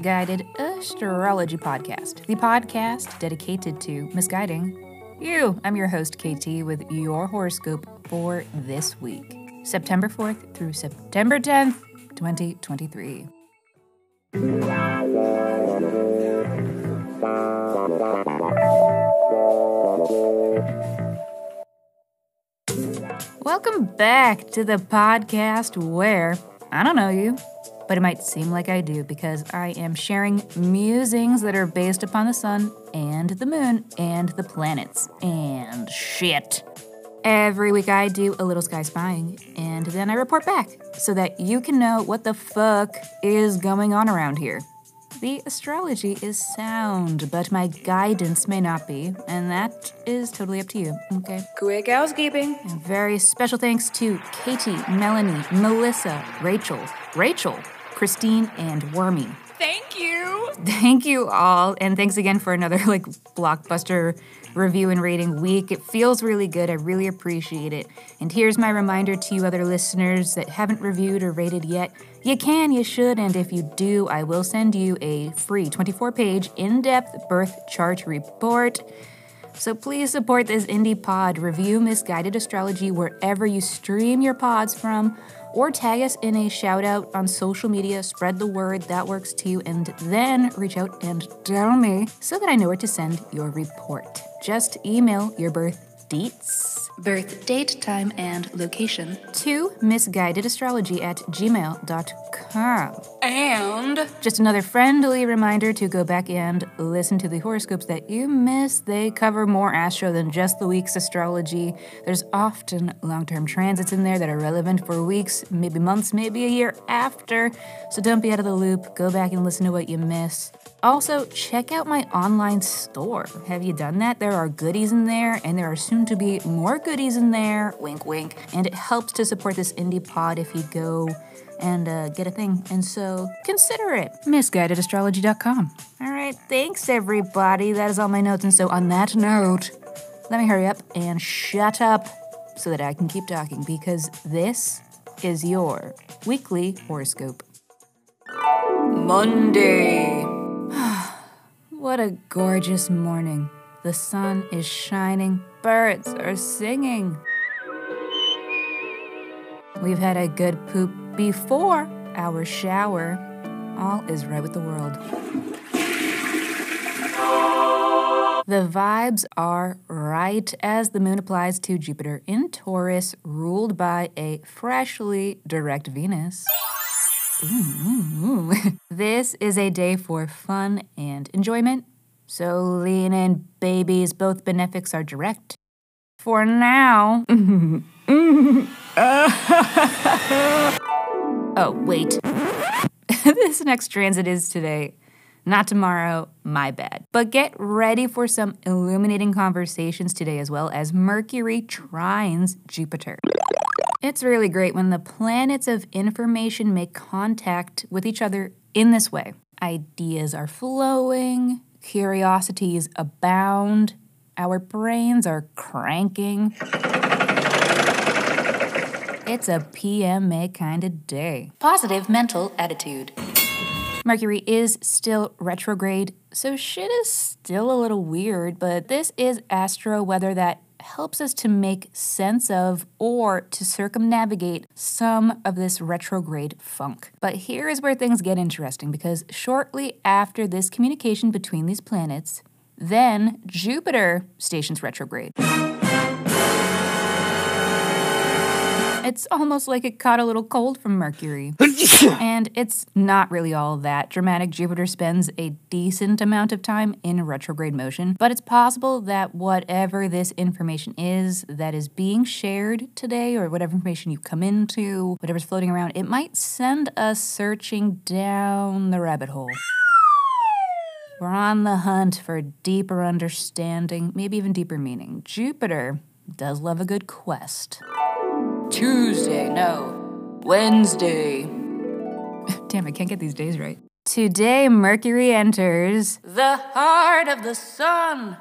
Misguided Astrology Podcast, the podcast dedicated to misguiding you. I'm your host, KT, with your horoscope for this week, September 4th through September 10th, 2023. Welcome back to the podcast where I don't know you, but it might seem like I do because I am sharing musings that are based upon the sun and the moon and the planets and shit. Every week I do a little sky spying and then I report back so that you can know what the fuck is going on around here. The astrology is sound, but my guidance may not be, and that is totally up to you, okay? Quick housekeeping. And very special thanks to Katie, Melanie, Melissa, Rachel, Rachel, Christine, and Wormy. Thank you. Thank you all, and thanks again for another like blockbuster review and rating week. It feels really good. I really appreciate it. And here's my reminder to you other listeners that haven't reviewed or rated yet. You can, you should, and if you do, I will send you a free 24 page in depth birth chart report. So please support this indie pod. Review Misguided Astrology wherever you stream your pods from, or tag us in a shout out on social media. Spread the word, that works too. And then reach out and tell me so that I know where to send your report. Just email your birth deets, birth date, time, and location to misguidedastrology at gmail.com. And Just another friendly reminder to go back and listen to the horoscopes that you missed. They cover more astro than just the week's astrology. There's often long term transits in there that are relevant for weeks, maybe months, maybe a year after. So don't be out of the loop. Go back and listen to what you miss. Also, check out my online store. Have you done that? There are goodies in there, and there are soon to be more goodies in there. Wink, wink. And it helps to support this indie pod if you go and uh, get a thing. And so consider it. Misguidedastrology.com. All right, thanks everybody. That is all my notes. And so on that note, let me hurry up and shut up so that I can keep talking because this is your weekly horoscope. Monday. what a gorgeous morning. The sun is shining, birds are singing. We've had a good poop before our shower. All is right with the world. The vibes are right as the moon applies to Jupiter in Taurus, ruled by a freshly direct Venus. Ooh, ooh, ooh. this is a day for fun and enjoyment. So lean in, babies. Both benefics are direct. For now. oh, wait. this next transit is today, not tomorrow. My bad. But get ready for some illuminating conversations today, as well as Mercury trines Jupiter. It's really great when the planets of information make contact with each other in this way. Ideas are flowing, curiosities abound, our brains are cranking. It's a PMA kind of day. Positive mental attitude. Mercury is still retrograde, so shit is still a little weird, but this is astro weather that helps us to make sense of or to circumnavigate some of this retrograde funk. But here is where things get interesting because shortly after this communication between these planets, then Jupiter stations retrograde. It's almost like it caught a little cold from Mercury. and it's not really all that dramatic. Jupiter spends a decent amount of time in retrograde motion, but it's possible that whatever this information is that is being shared today, or whatever information you come into, whatever's floating around, it might send us searching down the rabbit hole. We're on the hunt for deeper understanding, maybe even deeper meaning. Jupiter does love a good quest. Tuesday, no. Wednesday. Damn, I can't get these days right. Today, Mercury enters the heart of the sun.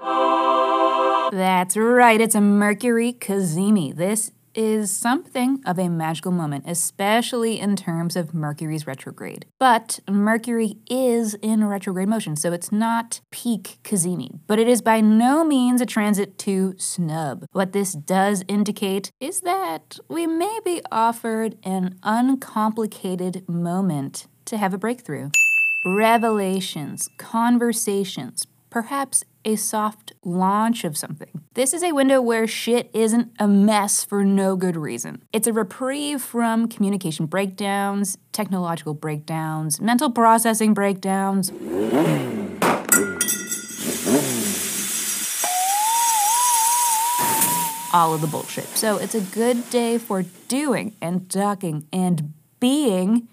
That's right, it's a Mercury Cazimi. This is something of a magical moment, especially in terms of Mercury's retrograde. But Mercury is in retrograde motion, so it's not peak Cazimi, but it is by no means a transit to snub. What this does indicate is that we may be offered an uncomplicated moment to have a breakthrough. Revelations, conversations, perhaps a soft launch of something. This is a window where shit isn't a mess for no good reason. It's a reprieve from communication breakdowns, technological breakdowns, mental processing breakdowns. All of the bullshit. So it's a good day for doing and talking and being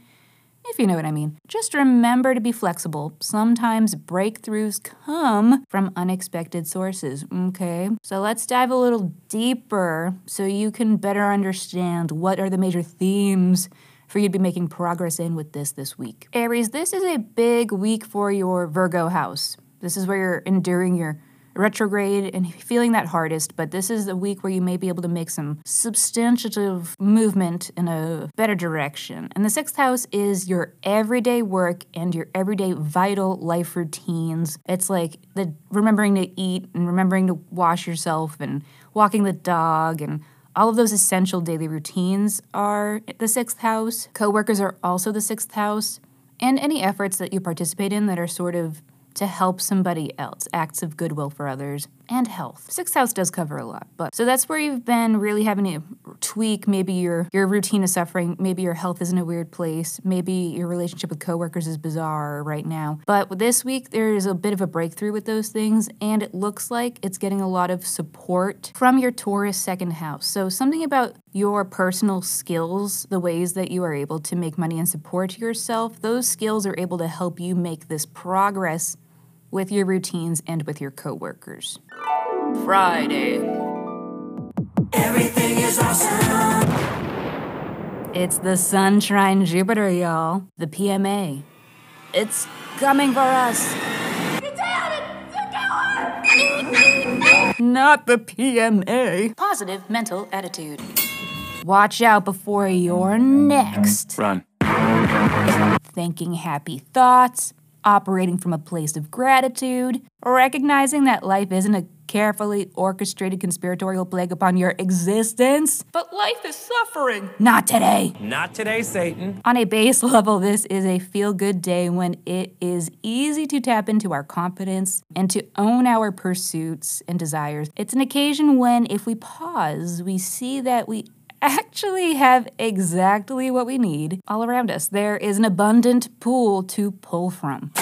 if you know what I mean. Just remember to be flexible. Sometimes breakthroughs come from unexpected sources, okay? So let's dive a little deeper so you can better understand what are the major themes for you to be making progress in with this this week. Aries, this is a big week for your Virgo house. This is where you're enduring your retrograde and feeling that hardest, but this is a week where you may be able to make some substantive movement in a better direction. And the sixth house is your everyday work and your everyday vital life routines. It's like the remembering to eat and remembering to wash yourself and walking the dog and all of those essential daily routines are the sixth house. Coworkers are also the sixth house. And any efforts that you participate in that are sort of to help somebody else, acts of goodwill for others, and health. Sixth house does cover a lot, but so that's where you've been really having to tweak. Maybe your your routine is suffering. Maybe your health is in a weird place. Maybe your relationship with coworkers is bizarre right now. But this week there is a bit of a breakthrough with those things, and it looks like it's getting a lot of support from your Taurus second house. So something about your personal skills, the ways that you are able to make money and support yourself, those skills are able to help you make this progress with your routines and with your coworkers. Friday. Everything is awesome. It's the Sun Trine Jupiter, y'all. The PMA. It's coming for us. Not the PMA. Positive mental attitude. Watch out before you're next. Run. Thinking happy thoughts, operating from a place of gratitude, recognizing that life isn't a carefully orchestrated conspiratorial plague upon your existence. But life is suffering. Not today. Not today, Satan. On a base level, this is a feel good day when it is easy to tap into our confidence and to own our pursuits and desires. It's an occasion when, if we pause, we see that we actually have exactly what we need all around us. There is an abundant pool to pull from.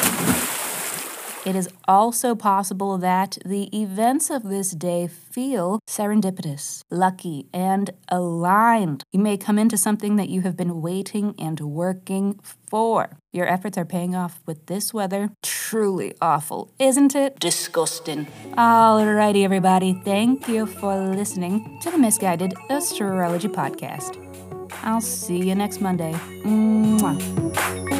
It is also possible that the events of this day feel serendipitous, lucky, and aligned. You may come into something that you have been waiting and working for. Your efforts are paying off with this weather. Truly awful, isn't it? Disgusting. Alrighty, everybody. Thank you for listening to the Misguided Astrology Podcast. I'll see you next Monday. Mwah.